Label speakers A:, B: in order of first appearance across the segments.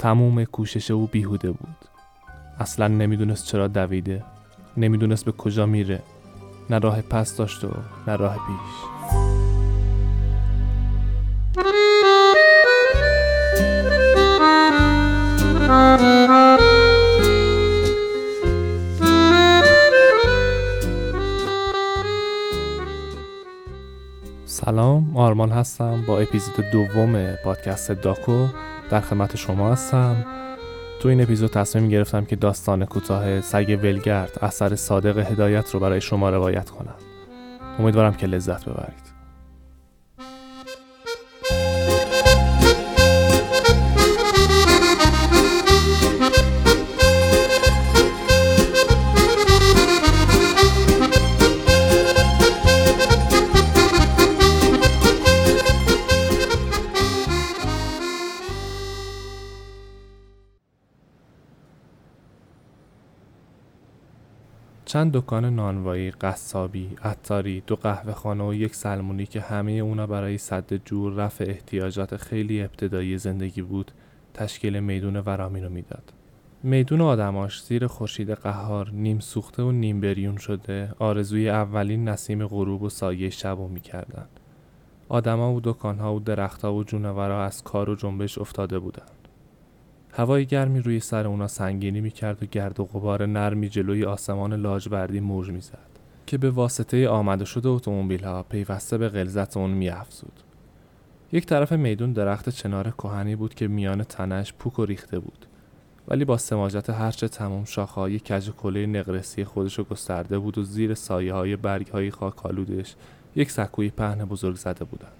A: تموم کوشش او بیهوده بود. اصلا نمی‌دونست چرا دویده نمی‌دونست به کجا میره. نه راه پس داشت و نه راه پیش. سلام آرمان هستم با اپیزود دوم پادکست داکو. در خدمت شما هستم. تو این اپیزود تصمیم گرفتم که داستان کوتاه سگ ولگرد اثر صادق هدایت رو برای شما روایت کنم. امیدوارم که لذت ببرید. چند دکان نانوایی، قصابی، عطاری، دو قهوه خانه و یک سلمونی که همه اونا برای صد جور رفع احتیاجات خیلی ابتدایی زندگی بود تشکیل میدون ورامین رو می‌داد. میدون آدماش زیر خورشید قهار نیم سوخته و نیم بریون شده آرزوی اولین نسیم غروب و سایه شب رو می‌کردن. آدما و دکانها و درختها و جونورا از کار و جنبش افتاده بودند. هوای گرمی روی سر اونا سنگینی می‌کرد و گرد و غبار نرمی جلوی آسمان لاجوردی موج می‌زد که به واسطه آمده شده اتومبیل ها پیوسته به غلظت اون میافزود. یک طرف میدون درخت چنار کهنی بود که میان تنش پوک و ریخته بود ولی با سماجت هرچه تمام شاخهای کج کله نقرسی خودشو گسترده بود و زیر سایه های برگ های خاکالودش یک سکوی پهن بزرگ زده بودند.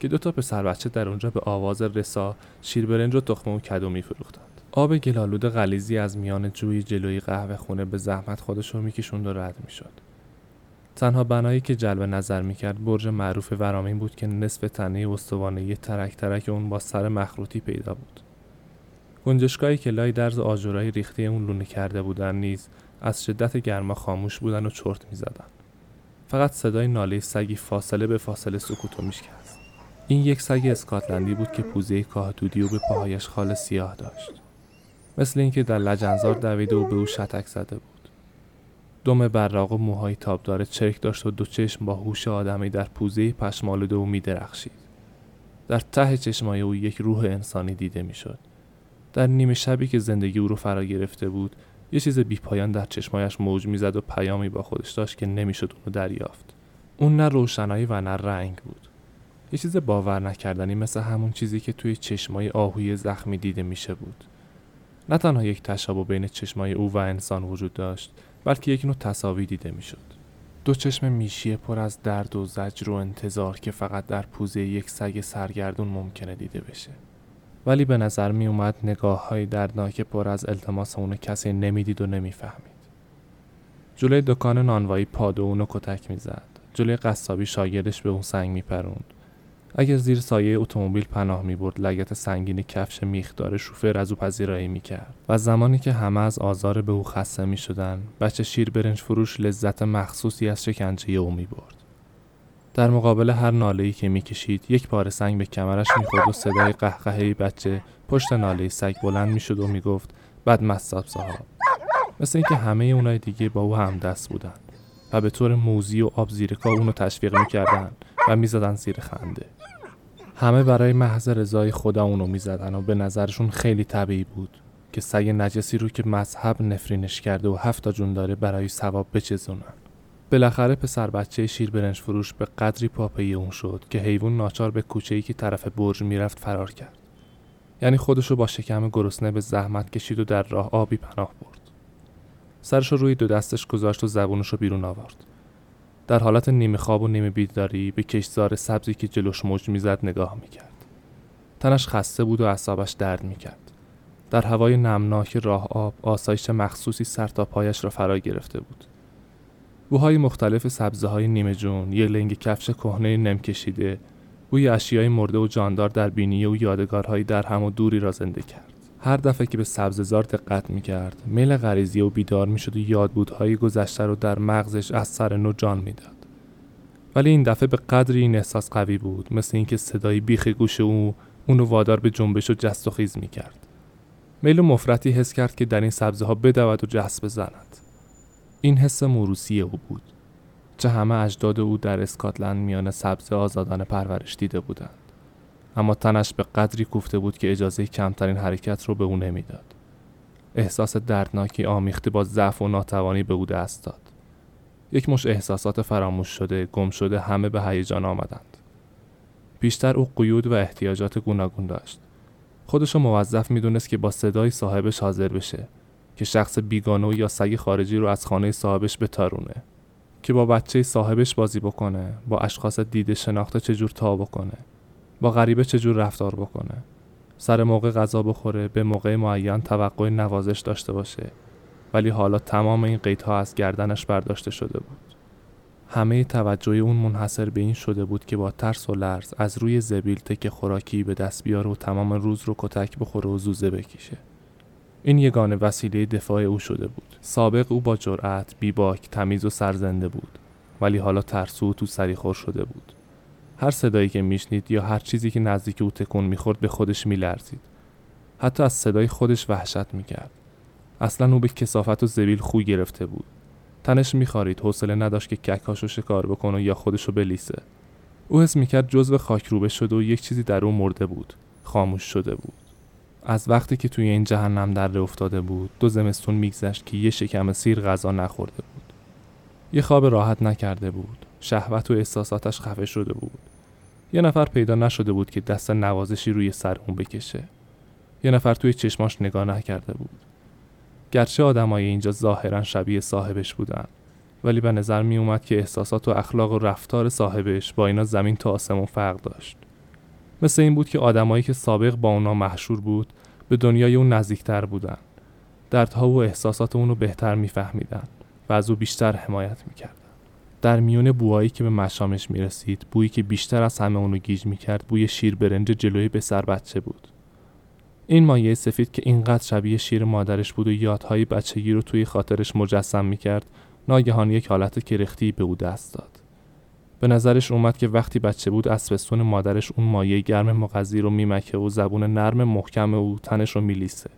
A: که دو تا پسر بچه در اونجا به آواز رسا شیر برنج و تخمه و کدو میفروختند. آب گلالود غلیزی از میان جوی جلوی قهوه خونه به زحمت خودش رو میکشوند و رد می‌شد. تنها بنایی که جلب نظر می‌کرد برج معروف ورامین بود که نصف تنه استوانه ترک ترک اون با سر مخروطی پیدا بود. گنجشگاهی که لای درز آجرای ریخته اون لونه کرده بودن نیز از شدت گرما خاموش بودن و چرت می‌زدن. فقط صدای ناله سگی فاصله به فاصله سکوتو می‌کرد این یک سگ اسکاتلندی بود که پوزه کاه دودی و به پاهایش خال سیاه داشت. مثل اینکه در لجنزار دویده و به او شتک زده بود. دم براق و موهای تابدار چرک داشت و دو چشم با هوش آدمی در پوزه پشمالوده و میدرخشید. در ته چشمای او یک روح انسانی دیده می‌شد. در نیمه شبی که زندگی او رو فرا گرفته بود یه چیز بیپایان در چشمایش موج می‌زد و پیامی با خودش داشت که نمی‌شد اونو دریافت. اون نه روشنایی و نه رنگ بود. یه چیز باور نکردنی مثل همون چیزی که توی چشمای آهوی زخمی دیده میشه بود. نه تنها یک تشابه بین چشمای او و انسان وجود داشت بلکه یک نوع تصاوی دیده می‌شد. دو چشم میشی پر از درد و زجر و انتظار که فقط در پوزه یک سگ سرگردون ممکنه دیده بشه. ولی به نظر می اومد نگاه های دردناک پر از التماس اونو کسی نمی‌دید و نمی‌فهمید. جلوی دکان نانوایی پادو اونو کتک می‌زد. جلوی قصابی شاگردش به اون سنگ میپروند. اگر زیر سایه اتومبیل پناه می برد لگت سنگین کفش میخدار شوفر از او پذیرایی می کرد و زمانی که همه از آزار به او خسته می شدن بچه شیر برنج فروش لذت مخصوصی از شکنجه او می برد. در مقابل هر ناله که می‌کشید یک پاره سنگ به کمرش می‌خورد و صدای قهقهه بچه پشت ناله سگ بلند می‌شد و می‌گفت بد مصاب صاحب. مثل اینکه همه اونای دیگه با او هم دست بودن و به طور موزی و آب زیرکا اونو تشویق می‌کردن و می‌زدن زیر خنده. همه برای محض رضای خدا اونو می‌زدن و به نظرشون خیلی طبیعی بود که سگ نجسی رو که مذهب نفرینش کرده و هفت جون داره برای ثواب بچزونن. بالاخره پسر بچه شیر برنج فروش به قدری پاپی اون شد که حیوان ناچار به کوچه ای که طرف برج می‌رفت فرار کرد. یعنی خودشو با شکم گرسنه به زحمت کشید و در راه آبی پناه برد. سرش روی دو دستش گذاشت و زبونش بیرون آورد. در حالت نیمه خواب و نیمه بیداری به کشزار سبزی که جلوش موج می‌زد نگاه می‌کرد. تنش خسته بود و اعصابش درد می‌کرد. در هوای نمناک راه آب آسایش مخصوصی سر تا پایش را فرا گرفته بود. بوهای مختلف سبزه های نیمه جون، یه لنگ کفش کهنه نم کشیده، بوی اشیای مرده و جاندار در بینی و یادگارهایی در هم و دوری را زنده کرد. هر دفعه که به سبززار دقت می‌کرد میل غریزی و بیدار می‌شد و یادبودهای گذشته رو در مغزش از سر نو جان می‌داد. ولی این دفعه به قدری این احساس قوی بود مثل اینکه صدای بیخ گوش او اونو وادار به جنبش و جست و خیز می‌کرد. میل مفرتی حس کرد که در این سبزه ها بدود و جسب بزند. این حس موروسی او بود. چه همه اجداد او در اسکاتلند میان سبزه آزادانه پرورش دیده بودند. اما تنش به قدری کوفته بود که اجازه کمترین حرکت رو به او نمی‌داد. احساس دردناکی آمیخته با ضعف و ناتوانی به او دست داد. یک مش احساسات فراموش شده گم شده همه به هیجان آمدند. بیشتر او قیود و احتیاجات گوناگون داشت. خودشو موظف می‌دونست که با صدای صاحبش حاضر بشه که شخص بیگانه یا سگ خارجی رو از خانه صاحبش بتارونه. که با بچه صاحبش بازی بکنه با اشخاص دیده شناخته چجور تا بکنه. با غریبه چجور رفتار بکنه؟ سر موقع غذا بخوره به موقع معین توقع نوازش داشته باشه. ولی حالا تمام این قیدها از گردنش برداشته شده بود. همه توجه اون منحصر به این شده بود که با ترس و لرز از روی زبیل تک خوراکی به دست بیاره و تمام روز رو کتک بخوره و زوزه بکشه. این یگانه وسیله دفاع او شده بود. سابق او با جرأت بیباک تمیز و سرزنده بود. ولی حالا ترسو تو سریخور شده بود. هر صدایی که میشنید یا هر چیزی که نزدیک او تکون می‌خورد به خودش میلرزید. حتی از صدای خودش وحشت می‌کرد. اصلا او به کسافت و زبیل خوی گرفته بود. تنش میخارید حوصله نداشت که ککاشو شکار بکنه یا خودشو بلیسه. او حس می‌کرد جزو خاک روبه شده و یک چیزی در او مرده بود. خاموش شده بود. از وقتی که توی این جهنم در افتاده بود دو زمستون میگذشت که یه شکم سیر غذا نخورده بود. یه خواب راحت نکرده بود. شهوت و احساساتش خفه شده بود. یه نفر پیدا نشده بود که دست نوازشی روی سر اون بکشه. یه نفر توی چشماش نگاه نکرده بود. گرچه آدمای اینجا ظاهرا شبیه صاحبش بودن ولی به نظر می اومد که احساسات و اخلاق و رفتار صاحبش با اینا زمین تا آسمون فرق داشت. مثل این بود که آدمایی که سابق با اونا محشور بود به دنیای اون نزدیکتر بودن. دردها و احساسات اونو بهتر میفهمیدن و از او بیشتر حمایت می‌کردن در میون بوهایی که به مشامش می‌رسید بویی که بیشتر از همه اونو گیج می‌کرد بوی شیر برنج جلوی به سر بچه بود. این مایه سفید که اینقدر شبیه شیر مادرش بود و یادهای بچگی رو توی خاطرش مجسم می‌کرد ناگهان یک حالت کرختی به او دست داد. به نظرش اومد که وقتی بچه بود از مادرش اون مایه گرم مغذی رو میمکه و زبون نرم محکم او تنش رو میلیسه.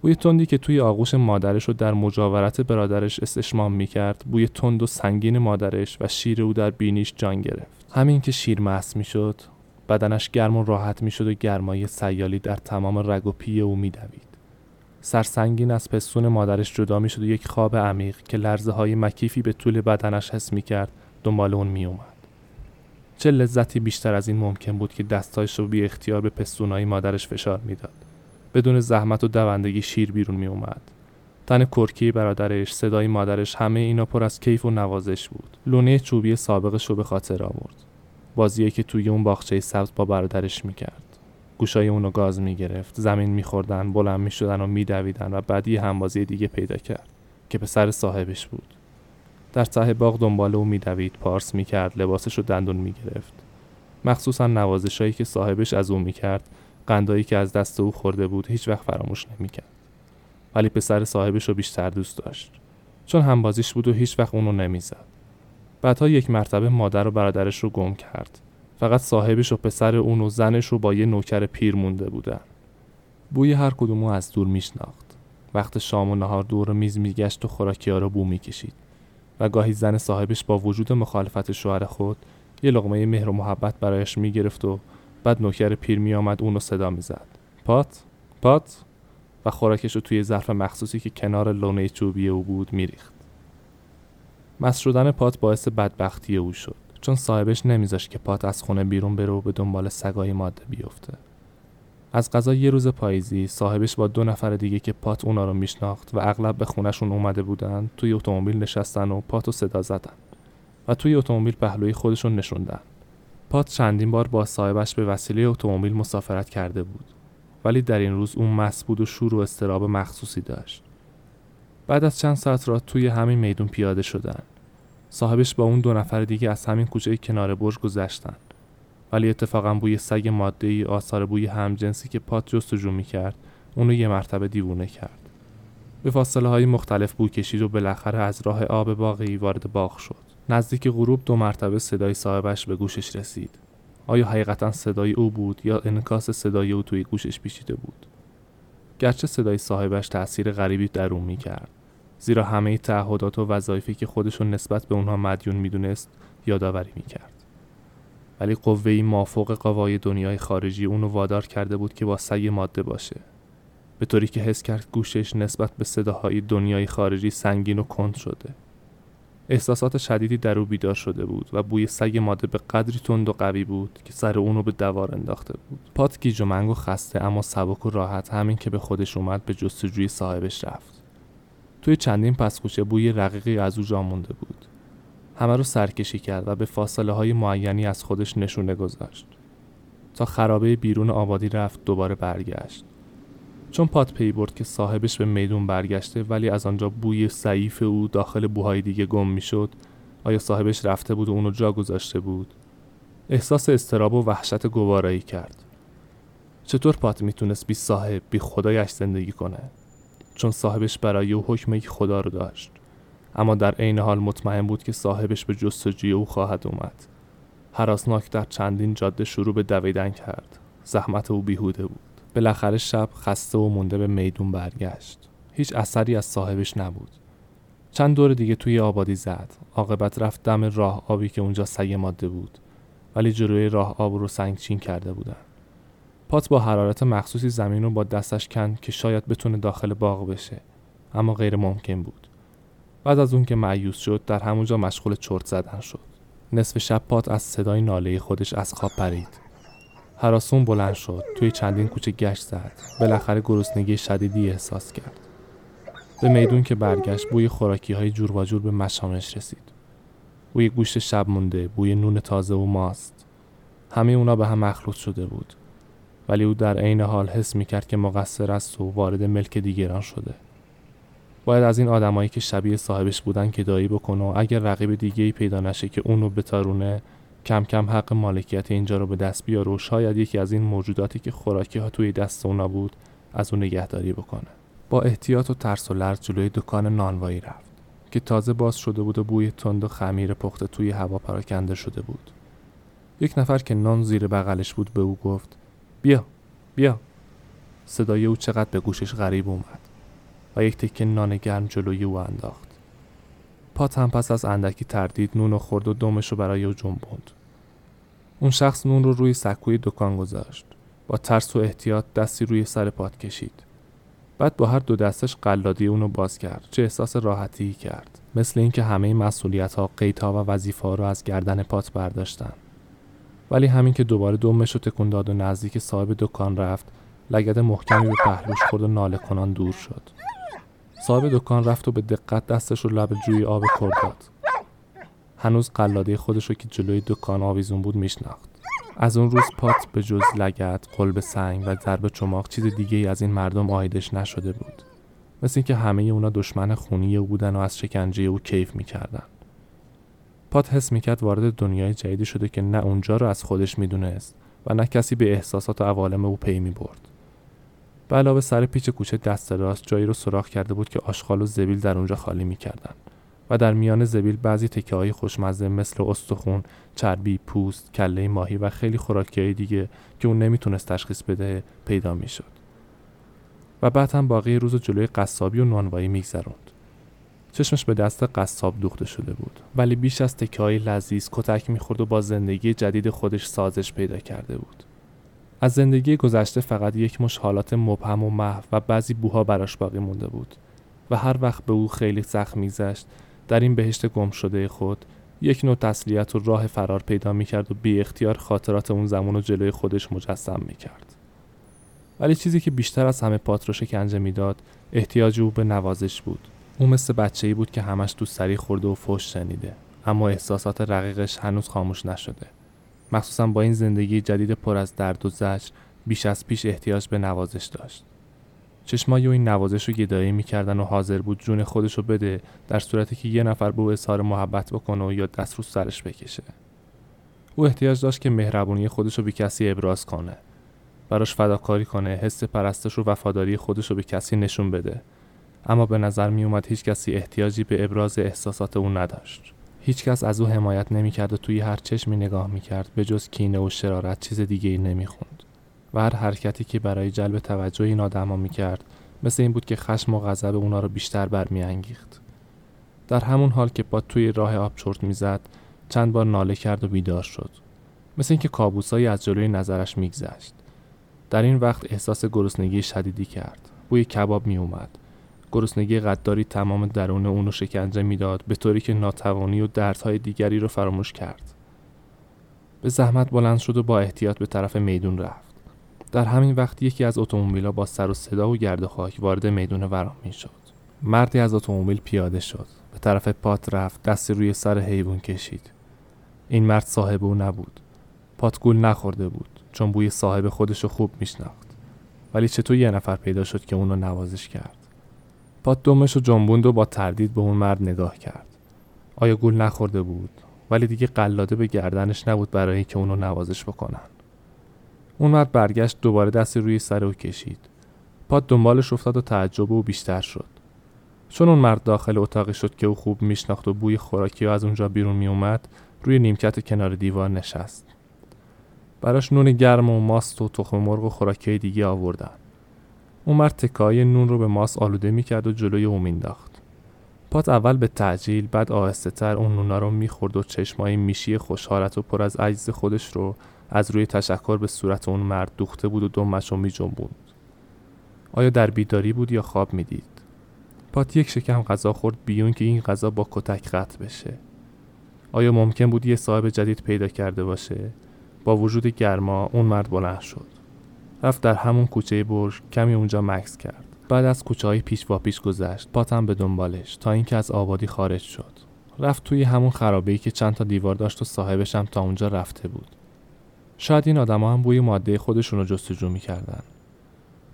A: بوی تندی که توی آغوش مادرش رو در مجاورت برادرش استشمام می‌کرد بوی تند و سنگین مادرش و شیر او در بینیش جان گرفت. همین که شیر مس می‌شد بدنش گرم و راحت می‌شد و گرمای سیالی در تمام رگ و پی او میدوید. سرسنگین از پستون مادرش جدا می‌شد و یک خواب عمیق که لرزه های مکیفی به طول بدنش حس می‌کرد دنبال اون میومد چه لذتی بیشتر از این ممکن بود که دستایش رو بی اختیار به پستونهای مادرش فشار می‌داد. بدون زحمت و دوندگی شیر بیرون می اومد. تن کرکی برادرش، صدای مادرش همه اینا پر از کیف و نوازش بود. لونه چوبی سابقش رو به خاطر آورد. بازیه که توی اون باغچه سبز با برادرش می‌کرد. گوشای اونو گاز می‌گرفت، زمین میخوردن، بلند می‌شدن و میدویدن و بعد یه همبازی دیگه پیدا کرد که سر صاحبش بود. در ته باغ دنبال او میدوید، پارس می‌کرد، لباسش رو دندون می‌گرفت. مخصوصا نوازشایی که صاحبش از او می‌کرد قندایی که از دست او خورده بود هیچ وقت فراموش نمی‌کرد. ولی پسر صاحبش رو بیشتر دوست داشت. چون همبازیش بود و هیچ وقت اونو نمی‌زد. بعدها یک مرتبه مادر و برادرش رو گم کرد. فقط صاحبش و پسر اون و زنش رو با یه نوکر پیر مونده بودن. بوی هر کدومو از دور میشناخت. وقت شام و نهار دور میز میگشت و خوراکی ها رو بو می‌کشید. و گاهی زن صاحبش با وجود مخالفت شوهر خود یه لغمه مهر و محبت برایش می‌گرفت و بعد نوکر پیر می آمد اونو صدا می‌زد. پات پات. و خوراکش رو توی ظرف مخصوصی که کنار لونه چوبی او بود میریخت. مس شدن پات باعث بدبختی او شد چون صاحبش نمیذاشت که پات از خونه بیرون بره و به دنبال سگای ماده بیفته. از غذا یه روز پاییزی صاحبش با دو نفر دیگه که پات اونا رو میشناخت و اغلب به خونشون اومده بودن توی اتومبیل نشستن و پاتو صدا زدن. و توی اتومبیل پهلوی خودشون نشوندن. پات چندین بار با صاحبش به وسیله اتومبیل مسافرت کرده بود. ولی در این روز اون مس بود و شور و استراب مخصوصی داشت. بعد از چند ساعت را توی همین میدون پیاده شدن. صاحبش با اون دو نفر دیگه از همین کوچه کنار برج گذشتن. ولی اتفاقا بوی سگ ماده ای آثار بوی همجنسی که پات جستجو می کرد اونو یه مرتبه دیوونه کرد. به فاصله های مختلف بو کشید و بالاخره از راه آب باقی وارد باغ شد. نزدیک غروب دو مرتبه صدای صاحبش به گوشش رسید. آیا حقیقتا صدای او بود یا انکاس صدای او توی گوشش پیچیده بود؟ گرچه صدای صاحبش تأثیر غریبی در او می‌کرد زیرا همه تعهدات و وظایفی که خودشون نسبت به اونها مدیون می‌دونست یادآوری می‌کرد. ولی قوه مافوق قوای دنیای خارجی اونو وادار کرده بود که با سعی ماده باشه. به طوری که حس کرد گوشش نسبت به صداهای دنیای خارجی سنگین و کند شده. احساسات شدیدی در او بیدار شده بود و بوی سگ ماده به قدری تند و قوی بود که سر اونو به دوار انداخته بود. پات گیج و منگ خسته اما سبک و راحت همین که به خودش اومد به جستجوی صاحبش رفت. توی چندین پسخوشه بوی رقیقی از او جا مونده بود. همه رو سرکشی کرد و به فاصله های معینی از خودش نشونه گذاشت. تا خرابه بیرون آبادی رفت دوباره برگشت. چون پات پی برد که صاحبش به میدون برگشته ولی از آنجا بوی ضعیف او داخل بوهای دیگه گم می‌شد آیا صاحبش رفته بود و اونو جا گذاشته بود؟ احساس استراب و وحشت گوارایی کرد. چطور پات می‌تونست بی صاحب بی خدایش زندگی کنه؟ چون صاحبش برای او حکم خدا رو داشت. اما در عین حال مطمئن بود که صاحبش به جستجوی او خواهد اومد. حراسناک در چندین جاده شروع به دویدن کرد. زحمت او بیهوده بود. بالاخره شب خسته و مونده به میدون برگشت. هیچ اثری از صاحبش نبود. چند دور دیگه توی آبادی زد. عاقبت رفت دم راه آبی که اونجا سگ ماده بود. ولی جلوی راه آب رو سنگچین کرده بودن. پات با حرارت مخصوصی زمین رو با دستش کند که شاید بتونه داخل باغ بشه. اما غیر ممکن بود. بعد از اون که معیوس شد در همونجا مشغول چرت زدن شد. نصف شب پات از صدای ناله خودش از خواب پرید. هراسون بلند شد توی چندین کوچه گشت زد. بالاخره گرسنگی شدیدی احساس کرد. به میدون که برگشت بوی خوراکی های جور و جور به مشامش رسید. بوی گوشت شب مونده بوی نون تازه و ماست. همه اونا به هم مخلوط شده بود. ولی او در عین حال حس می‌کرد که مقصر است و وارد ملک دیگران شده. باید از این آدمایی که شبیه صاحبش بودن که دایی بکنه و اگر رقیب دیگه ای پیدا نشه که اونو بتارونه کم کم حق مالکیت اینجا رو به دست بیاره و شاید یکی از این موجوداتی که خوراکی ها توی دست اونا بود از اون نگهداری بکنه. با احتیاط و ترس و لرز جلوی دکان نانوایی رفت که تازه باز شده بود و بوی تند و خمیر پخته توی هوا پراکنده شده بود. یک نفر که نان زیر بغلش بود به او گفت بیا بیا. صدای او چقدر به گوشش غریب اومد و یک تکه نان گرم جلوی او انداخت. پات هم پس از اندکی تردید نون و خورد و دمش رو برای او جنبوند اون شخص نون رو روی سکوی دکان گذاشت. با ترس و احتیاط دستی روی سر پات کشید. بعد با هر دو دستش قلادی اونو باز کرد چه احساس راحتی کرد. مثل اینکه همه مسئولیت ها قیت ها و وظیفه رو از گردن پات برداشتن. ولی همین که دوباره دمش رو تکون داد و نزدیک صاحب دکان رفت لگد محکمی به پهلوش خورد و ناله کنان دور شد. صاحب دکان رفت و به دقت دستش رو لب جوی آب کرد. هنوز قلاده خودش رو که جلوی دکان آویزون بود میشناخت. از اون روز پات به جز لگت قلب سنگ و ضرب چماق چیز دیگه ای از این مردم آیدش نشده بود. مثل اینکه همه اونا دشمن خونی او بودن و از شکنجه او کیف می‌کردن. پات حس می‌کرد وارد دنیای جدیدی شده که نه اونجا رو از خودش می‌دونست و نه کسی به احساسات و عوالم او پی می‌برد. به علاوه سر پیچ کوچه دست راست جایی رو سوراخ کرده بود که آشغال و زبیل در اونجا خالی می‌کردن. و در میان زبیل بعضی تکه های خوشمزه مثل استخون، چربی، پوست، کله ماهی و خیلی خوراکی های دیگه که اون نمی‌تونست تشخیص بده پیدا می‌شد. و بعد هم باقی روز جلوی قصابی و نانوایی میگذروند. چشمش به دست قصاب دوخته شده بود ولی بیش از تکه های لذیذ کتک می‌خورد و با زندگی جدید خودش سازش پیدا کرده بود. از زندگی گذشته فقط یک مش حالات مبهم و محو و بعضی بوها براش باقی مونده بود و هر وقت به او خیلی سخت میگذشت در این بهشت گم شده خود یک نوع تسلیت و راه فرار پیدا می‌کرد و بی اختیار خاطرات اون زمان و جلوی خودش مجسم می‌کرد. ولی چیزی که بیشتر از همه پات رو شکنجه می‌داد احتیاج او به نوازش بود. او مثل بچه ای بود که همش تو سری خورده و فوش شنیده اما احساسات رقیقش هنوز خاموش نشده. مخصوصا با این زندگی جدید پر از درد و زجر بیش از پیش احتیاج به نوازش داشت. چشمای او این نوازش رو گدایی می‌کردن و حاضر بود جون خودش رو بده در صورتی که یه نفر به او اظهار محبت بکنه و یا دست رو سرش بکشه. او احتیاج داشت که مهربونی خودش رو به کسی ابراز کنه. براش فداکاری کنه حس پرستش و وفاداری خودش رو به کسی نشون بده. اما به نظر می اومد هیچ کسی احتیاجی به ابراز احساسات او نداشت. هیچ کس از او حمایت نمی‌کرد و توی هر چشمی نگاه می‌کرد به جز کینه و شرارت چیز دیگه ای نمی‌خوند. و هر حرکتی که برای جلب توجه این آدما می‌کرد مثل این بود که خشم و غضب اونا رو بیشتر برمیانگیخت. در همون حال که پات توی راه آب چرت می‌زد چند بار ناله کرد و بیدار شد. مثل اینکه کابوسایی از جلوی نظرش میگذشت. در این وقت احساس گرسنگی شدیدی کرد. بوی کباب می اومد گرسنگی قداری تمام درون اونو شکنجه می‌داد به طوری که ناتوانی و دردهای دیگری رو فراموش کرد. به زحمت بلند شد و با احتیاط به طرف میدون رفت. در همین وقت یکی از اتومبیل‌ها با سر و صدا و گرد و خاک وارد میدون ورامین شد. مردی از اتومبیل پیاده شد. به طرف پات رفت دستی روی سر حیوان کشید. این مرد صاحب او نبود. پات گول نخورده بود چون بوی صاحب خودش رو خوب میشناخت. ولی چطور یه نفر پیدا شد که اونو نوازش کرد؟ پات دومش و جنبوند و با تردید به اون مرد نگاه کرد. آیا گول نخورده بود؟ ولی دیگه قلاده به گردنش نبود برای اینکه اونو نوازش بکنن. اون مرد برگشت دوباره دستی روی سر او کشید. پات دنبالش افتاد و تعجب او بیشتر شد. چون اون مرد داخل اتاقی شد که او خوب میشناخت و بوی خوراکی از اونجا بیرون میومد روی نیمکت کنار دیوار نشست. براش نون گرم و ماست و تخم مرغ و خوراکی دیگه آوردن. اون مرد تکای نون رو به ماست آلوده می‌کرد و جلوی او مینداخت پات اول به تعجیل بعد آهسته تر اون نونا رو می‌خورد و چشمای میشی خوشحالت و پر از عجز خودش رو از روی تشکر به صورت اون مرد دوخته بود و دمش رو میجنبوند. آیا در بیداری بود یا خواب می‌دید؟ پات یک شکم غذا خورد بیون که این غذا با کتک قطع بشه. آیا ممکن بود یه صاحب جدید پیدا کرده باشه؟ با وجود گرما اون مرد بلند شد. رفت در همون کوچه برج کمی اونجا مکس کرد. بعد از کوچه های پیش و پیش گذشت. پاتم به دنبالش تا اینکه از آبادی خارج شد. رفت توی همون خرابه که چند تا دیوار داشت و صاحبش هم تا اونجا رفته بود. شاید این آدما هم بوی ماده خودشون رو جستجو می‌کردن.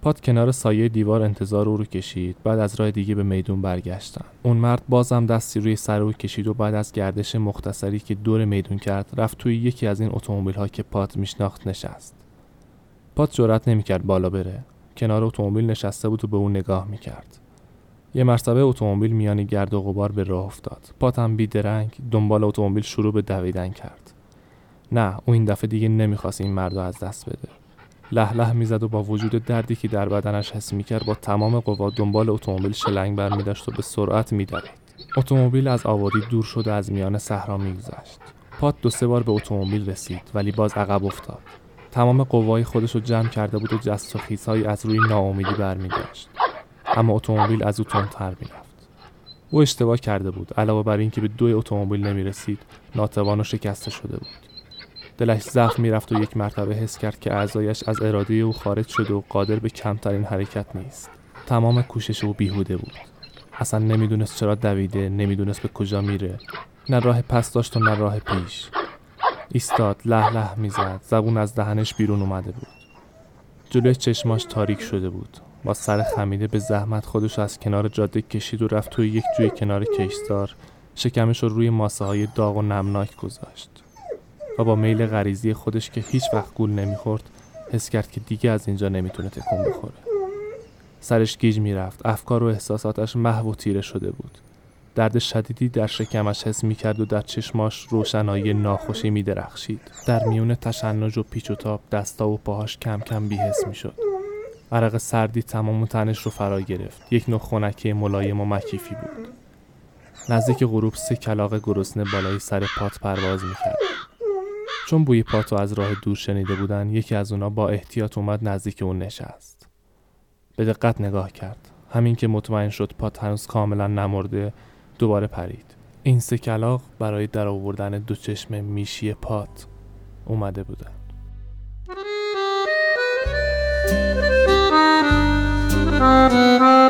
A: پات کنار سایه دیوار انتظار او رو کشید بعد از راه دیگه به میدون برگشتن. اون مرد بازم دستی روی سر او کشید و بعد از گردش مختصری که دور میدون کرد رفت توی یکی از این اتومبیل ها که پات میشناخت نشست. پات جرأت نمی‌کرد بالا بره. کنار اتومبیل نشسته بود و به اون نگاه می‌کرد. یه مرتبه اتومبیل میانی گرد و غبار به راه افتاد. پاتم بیدرنگ دنبال اتومبیل شروع به دویدن کرد. نه او این دفعه دیگه نمی‌خواست این مرد از دست بده. له له می‌زد و با وجود دردی که در بدنش حس می‌کرد با تمام قوا دنبال اتومبیل شلنگ برمیداشت و به سرعت میدوید اتومبیل از آوادی دور شده از میان صحرا میگذشت. پات دو سه بار به اتومبیل رسید ولی باز عقب افتاد. تمام قوای خودش رو جمع کرده بود و جست و خیزهایی از روی ناامیدی برمیگشت اما اتومبیل از او تندتر می‌رفت. او اشتباه کرده بود علاوه بر اینکه به دوی اتومبیل نمی‌رسید ناتوان و شکسته شده بود. دلش زخم می‌رفت و یک مرتبه حس کرد که اعضایش از اراده او خارج شده و قادر به کمترین حرکت نیست. تمام کوشش او بیهوده بود. اصلا نمی‌دونست چرا دویده نمی‌دونست به کجا میره. نه راه پس داشت و نه راه پیش. ایستاد له له می‌زد. زبون از دهنش بیرون اومده بود. جلوی چشماش تاریک شده بود. با سر خمیده به زحمت خودش از کنار جاده کشید و رفت توی یک جوی کنار کشتار. شکمش رو روی ماسه های داغ و نمناک گذاشت. و با میل غریزی خودش که هیچ وقت گول نمی‌خورد حس کرد که دیگه از اینجا نمی‌تونه تکون بخوره. سرش گیج می‌رفت. افکار و احساساتش محو و تیره شده بود. درد شدیدی در شکمش حس می‌کرد و در چشماش روشنایی ناخوشی میدرخشید. در میون تشنج و پیچ و تاب دستا و پاهاش کم کم بیحس می‌شد. عرق سردی تمام تنش رو فرا گرفت. یک نوع خنکه ملایم و مکیفی بود. نزدیک غروب سه کلاق گرسنه بالای سر پات پرواز می‌کرد. چون بوی پاتو از راه دور شنیده بودن یکی از اونا با احتیاط اومد نزدیک اون نشست. به دقت نگاه کرد. همین که مطمئن شد پات هنوز کاملا نمرده دوباره پرید. این سه کلاق برای در آوردن دو چشم میشی پات اومده بودن